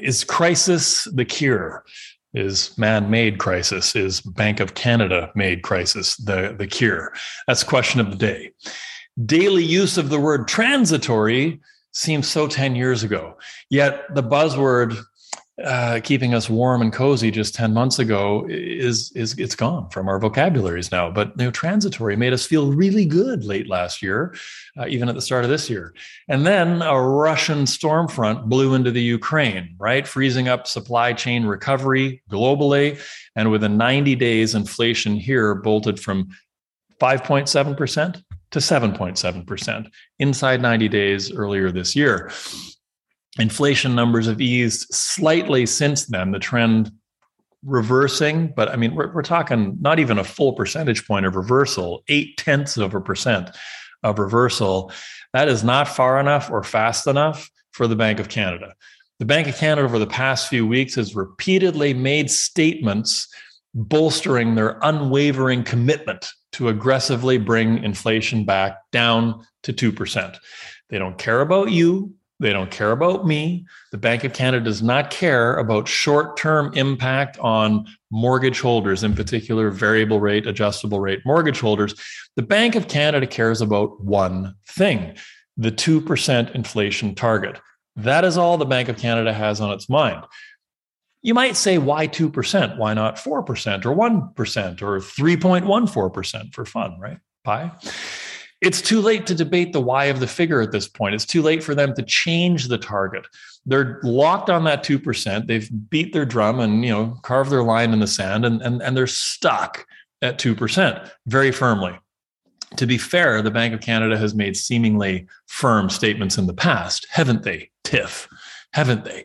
is crisis the cure? Is man-made crisis? Is Bank of Canada made crisis the, the cure? That's question of the day. Daily use of the word transitory seems so 10 years ago. Yet the buzzword uh, keeping us warm and cozy just 10 months ago is is it's gone from our vocabularies now. But you know transitory made us feel really good late last year uh, even at the start of this year. And then a russian storm front blew into the ukraine right? Freezing up supply chain recovery globally. And within 90 days inflation here bolted from 5.7% to 7.7% inside 90 days earlier this year inflation numbers have eased slightly since then. The trend reversing, but I mean, we're, we're talking not even a full percentage point of reversal, eight tenths of a percent of reversal. That is not far enough or fast enough for the Bank of Canada. The Bank of Canada over the past few weeks has repeatedly made statements bolstering their unwavering commitment to aggressively bring inflation back down to 2%. They don't care about you. They don't care about me. The Bank of Canada does not care about short term impact on mortgage holders, in particular, variable rate, adjustable rate mortgage holders. The Bank of Canada cares about one thing the 2% inflation target. That is all the Bank of Canada has on its mind. You might say, why 2%? Why not 4% or 1% or 3.14% for fun, right? Pi it's too late to debate the why of the figure at this point. It's too late for them to change the target. They're locked on that 2%. They've beat their drum and, you know, carved their line in the sand and, and, and they're stuck at 2% very firmly. To be fair, the Bank of Canada has made seemingly firm statements in the past, haven't they, Tiff? Haven't they?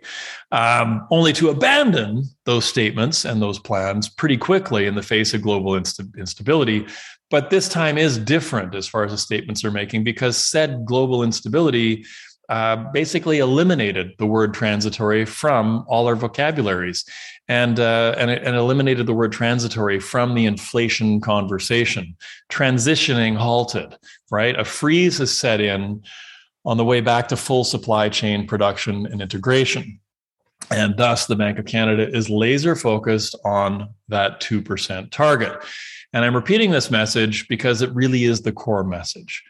Um, only to abandon those statements and those plans pretty quickly in the face of global inst- instability but this time is different as far as the statements are making because said global instability uh, basically eliminated the word transitory from all our vocabularies and, uh, and, and eliminated the word transitory from the inflation conversation. Transitioning halted, right? A freeze has set in on the way back to full supply chain production and integration. And thus, the Bank of Canada is laser focused on that 2% target. And I'm repeating this message because it really is the core message.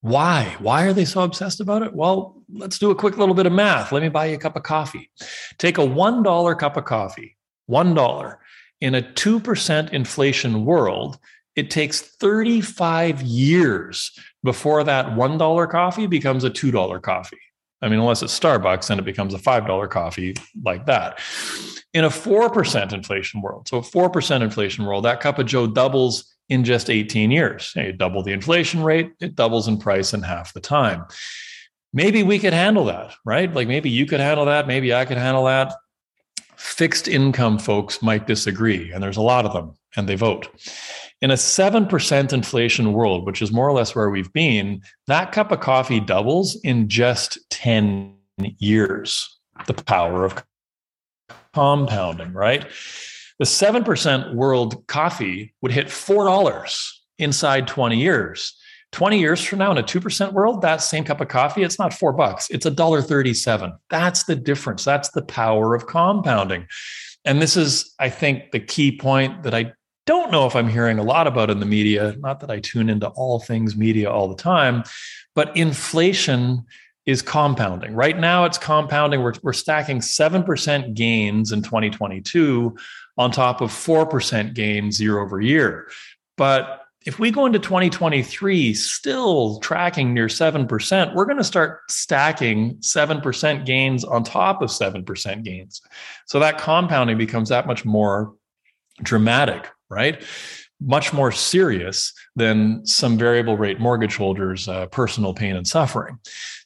Why? Why are they so obsessed about it? Well, let's do a quick little bit of math. Let me buy you a cup of coffee. Take a $1 cup of coffee, $1. In a 2% inflation world, it takes 35 years before that $1 coffee becomes a $2 coffee. I mean, unless it's Starbucks, then it becomes a $5 coffee like that. In a 4% inflation world, so a 4% inflation world, that cup of Joe doubles in just 18 years. You double the inflation rate, it doubles in price in half the time. Maybe we could handle that, right? Like maybe you could handle that, maybe I could handle that. Fixed income folks might disagree, and there's a lot of them, and they vote. In a 7% inflation world, which is more or less where we've been, that cup of coffee doubles in just 10 years. The power of compounding, right? The 7% world coffee would hit $4 inside 20 years. 20 years from now in a 2% world, that same cup of coffee, it's not four bucks, it's a dollar 37. That's the difference. That's the power of compounding. And this is, I think, the key point that I don't know if I'm hearing a lot about in the media. Not that I tune into all things media all the time, but inflation is compounding. Right now, it's compounding. We're, we're stacking 7% gains in 2022 on top of 4% gains year over year. But if we go into 2023 still tracking near 7%, we're going to start stacking 7% gains on top of 7% gains. So that compounding becomes that much more dramatic, right? much more serious than some variable rate mortgage holders' uh, personal pain and suffering.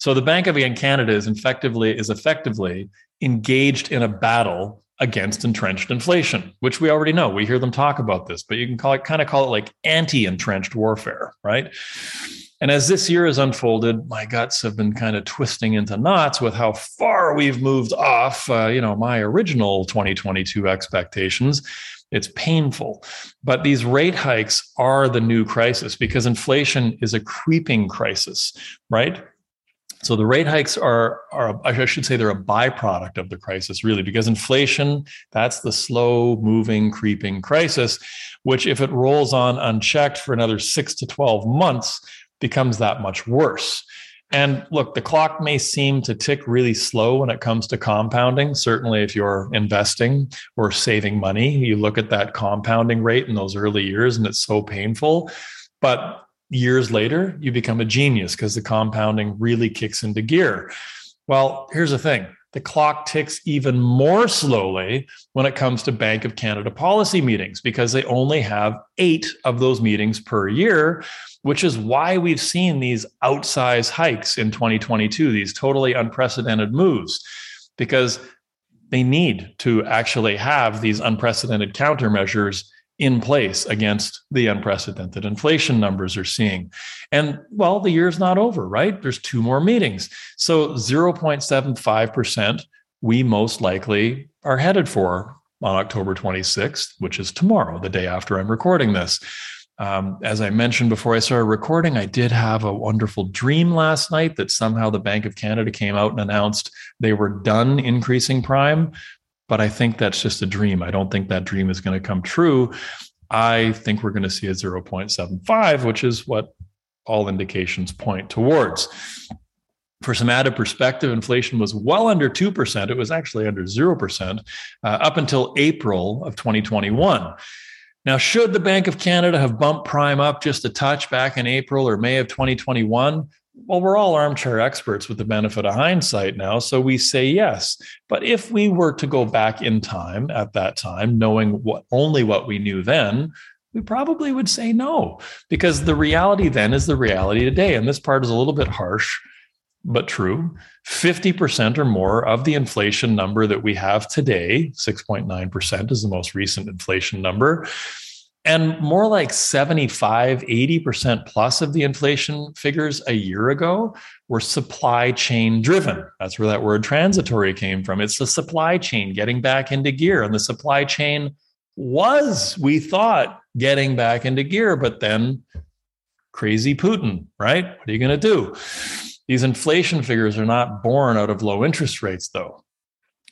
So the Bank of Canada is effectively is effectively engaged in a battle against entrenched inflation, which we already know. We hear them talk about this, but you can call it kind of call it like anti-entrenched warfare, right? And as this year has unfolded, my guts have been kind of twisting into knots with how far we've moved off, uh, you know, my original 2022 expectations it's painful. But these rate hikes are the new crisis because inflation is a creeping crisis, right? So the rate hikes are, are I should say they're a byproduct of the crisis, really, because inflation, that's the slow moving, creeping crisis, which if it rolls on unchecked for another six to 12 months, becomes that much worse. And look, the clock may seem to tick really slow when it comes to compounding. Certainly, if you're investing or saving money, you look at that compounding rate in those early years and it's so painful. But years later, you become a genius because the compounding really kicks into gear. Well, here's the thing the clock ticks even more slowly when it comes to Bank of Canada policy meetings because they only have eight of those meetings per year, which is why we've seen these outsized hikes in 2022, these totally unprecedented moves, because they need to actually have these unprecedented countermeasures in place against the unprecedented inflation numbers are seeing. And well, the year's not over, right? There's two more meetings. So 0.75%, we most likely are headed for on October 26th, which is tomorrow, the day after I'm recording this. Um, as I mentioned before I started recording, I did have a wonderful dream last night that somehow the Bank of Canada came out and announced they were done increasing prime but I think that's just a dream. I don't think that dream is going to come true. I think we're going to see a 0.75, which is what all indications point towards. For some added perspective, inflation was well under 2%. It was actually under 0% uh, up until April of 2021. Now, should the Bank of Canada have bumped prime up just a touch back in April or May of 2021? Well, we're all armchair experts with the benefit of hindsight now. So we say yes. But if we were to go back in time at that time, knowing what only what we knew then, we probably would say no, because the reality then is the reality today. And this part is a little bit harsh, but true. 50% or more of the inflation number that we have today, 6.9% is the most recent inflation number, and more like 75, 80% plus of the inflation figures a year ago were supply chain driven. That's where that word transitory came from. It's the supply chain getting back into gear. And the supply chain was, we thought, getting back into gear, but then crazy Putin, right? What are you going to do? These inflation figures are not born out of low interest rates, though.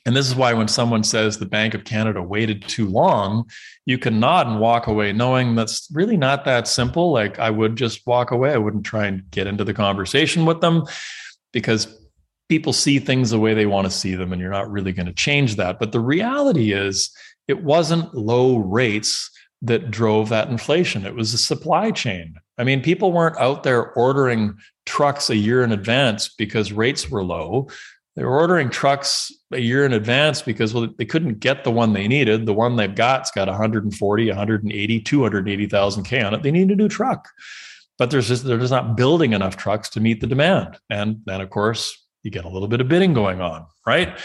And this is why when someone says the Bank of Canada waited too long, you can nod and walk away knowing that's really not that simple. Like I would just walk away. I wouldn't try and get into the conversation with them because people see things the way they want to see them and you're not really going to change that. But the reality is it wasn't low rates that drove that inflation. It was the supply chain. I mean, people weren't out there ordering trucks a year in advance because rates were low they were ordering trucks a year in advance because well, they couldn't get the one they needed. The one they've got's got 140, 180, 280,000 K on it. They need a new truck. But there's just they're just not building enough trucks to meet the demand. And then of course, you get a little bit of bidding going on, right?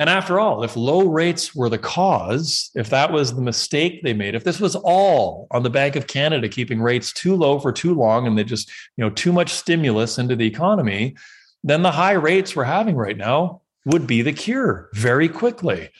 And after all, if low rates were the cause, if that was the mistake they made, if this was all on the Bank of Canada keeping rates too low for too long and they just, you know, too much stimulus into the economy, then the high rates we're having right now would be the cure very quickly.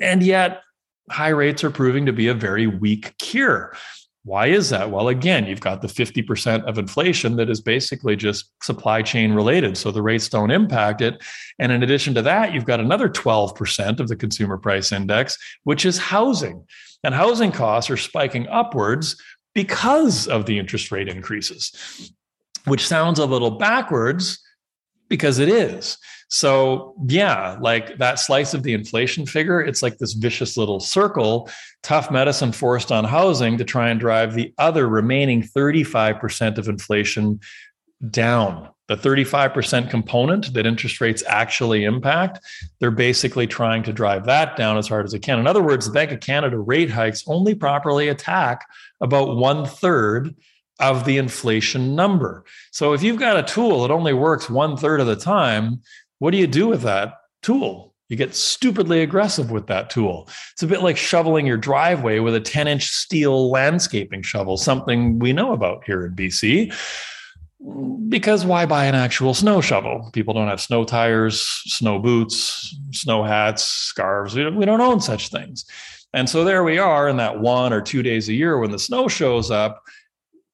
And yet, high rates are proving to be a very weak cure. Why is that? Well, again, you've got the 50% of inflation that is basically just supply chain related. So the rates don't impact it. And in addition to that, you've got another 12% of the consumer price index, which is housing. And housing costs are spiking upwards because of the interest rate increases which sounds a little backwards because it is. So, yeah, like that slice of the inflation figure, it's like this vicious little circle, tough medicine forced on housing to try and drive the other remaining 35% of inflation down. The 35% component that interest rates actually impact, they're basically trying to drive that down as hard as they can. In other words, the Bank of Canada rate hikes only properly attack about one third of the inflation number. So if you've got a tool that only works one third of the time, what do you do with that tool? You get stupidly aggressive with that tool. It's a bit like shoveling your driveway with a 10 inch steel landscaping shovel, something we know about here in BC. Because why buy an actual snow shovel? People don't have snow tires, snow boots, snow hats, scarves. We don't, we don't own such things. And so there we are in that one or two days a year when the snow shows up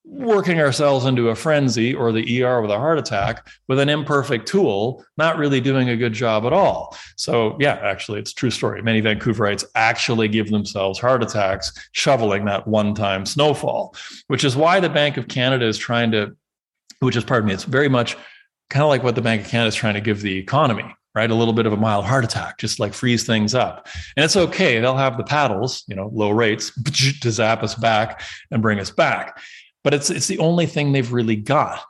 working ourselves into a frenzy or the ER with a heart attack with an imperfect tool, not really doing a good job at all. So, yeah, actually, it's true story. Many Vancouverites actually give themselves heart attacks shoveling that one time snowfall, which is why the Bank of Canada is trying to, which is, pardon me, it's very much kind of like what the Bank of Canada is trying to give the economy right? A little bit of a mild heart attack, just like freeze things up. And it's okay. They'll have the paddles, you know, low rates to zap us back and bring us back but it's it's the only thing they've really got.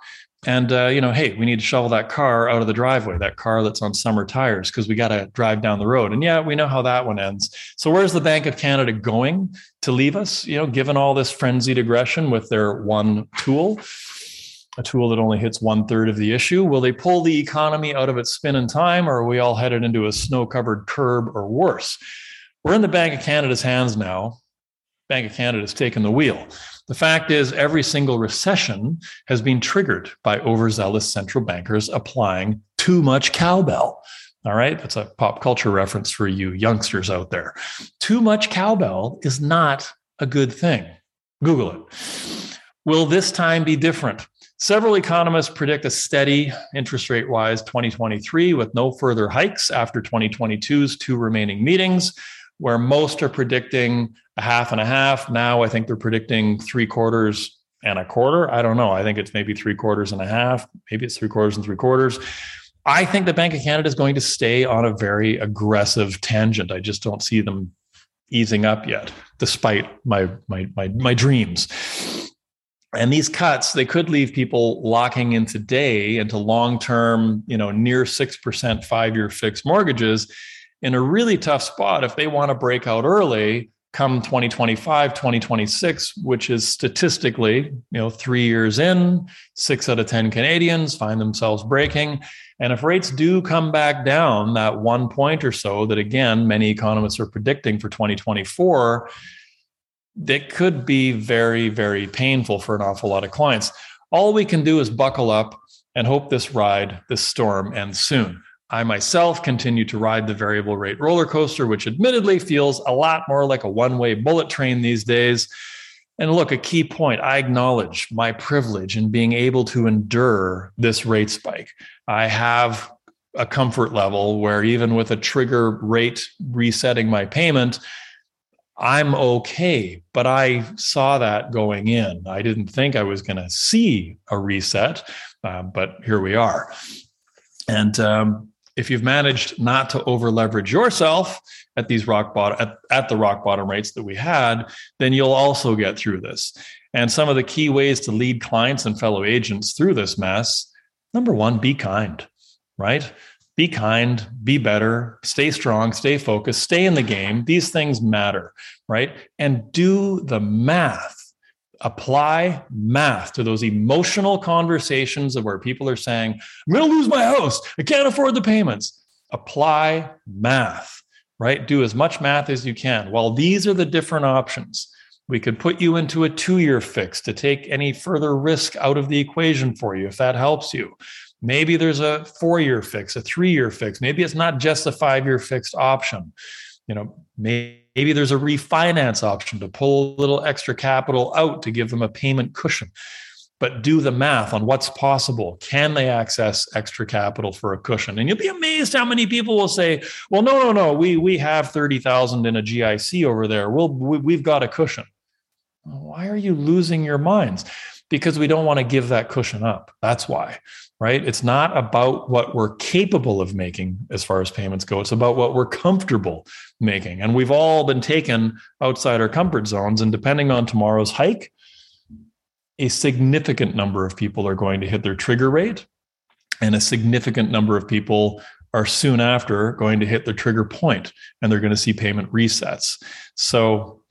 And uh, you know, hey, we need to shovel that car out of the driveway, that car that's on summer tires, because we got to drive down the road. And yeah, we know how that one ends. So where's the Bank of Canada going to leave us? You know, given all this frenzied aggression with their one tool, a tool that only hits one third of the issue. Will they pull the economy out of its spin in time, or are we all headed into a snow-covered curb or worse? We're in the Bank of Canada's hands now. Bank of Canada's taken the wheel. The fact is, every single recession has been triggered by overzealous central bankers applying too much cowbell. All right, that's a pop culture reference for you youngsters out there. Too much cowbell is not a good thing. Google it. Will this time be different? Several economists predict a steady interest rate wise 2023 with no further hikes after 2022's two remaining meetings where most are predicting a half and a half. Now I think they're predicting three quarters and a quarter. I don't know. I think it's maybe three quarters and a half. Maybe it's three quarters and three quarters. I think the Bank of Canada is going to stay on a very aggressive tangent. I just don't see them easing up yet, despite my my my, my dreams. And these cuts, they could leave people locking in today into long-term, you know, near six percent five-year fixed mortgages in a really tough spot if they want to break out early come 2025 2026 which is statistically you know 3 years in 6 out of 10 Canadians find themselves breaking. And if rates do come back down that 1 point or so that again many economists are predicting for 2024 it could be very very painful for an awful lot of clients. All we can do is buckle up and hope this ride this storm ends soon I myself continue to ride the variable rate roller coaster, which admittedly feels a lot more like a one way bullet train these days. And look, a key point I acknowledge my privilege in being able to endure this rate spike. I have a comfort level where even with a trigger rate resetting my payment, I'm okay. But I saw that going in. I didn't think I was going to see a reset, uh, but here we are. And um, if you've managed not to over leverage yourself at these rock bottom at, at the rock bottom rates that we had then you'll also get through this. And some of the key ways to lead clients and fellow agents through this mess number one be kind right? Be kind be better stay strong stay focused stay in the game. These things matter right? And do the math apply math to those emotional conversations of where people are saying, I'm going to lose my house. I can't afford the payments. Apply math, right? Do as much math as you can. Well, these are the different options. We could put you into a two year fix to take any further risk out of the equation for you, if that helps you. Maybe there's a four year fix, a three year fix. Maybe it's not just a five year fixed option. You know, maybe Maybe there's a refinance option to pull a little extra capital out to give them a payment cushion. But do the math on what's possible. Can they access extra capital for a cushion? And you'll be amazed how many people will say, "Well, no, no, no. We we have thirty thousand in a GIC over there. We'll we, we've got a cushion." Why are you losing your minds? Because we don't want to give that cushion up. That's why right? It's not about what we're capable of making as far as payments go. It's about what we're comfortable making. And we've all been taken outside our comfort zones. And depending on tomorrow's hike, a significant number of people are going to hit their trigger rate, and a significant number of people are soon after going to hit their trigger point and they're going to see payment resets. So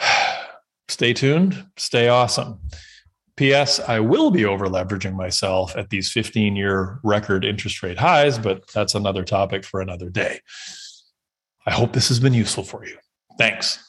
stay tuned, stay awesome. P.S. I will be over leveraging myself at these 15 year record interest rate highs, but that's another topic for another day. I hope this has been useful for you. Thanks.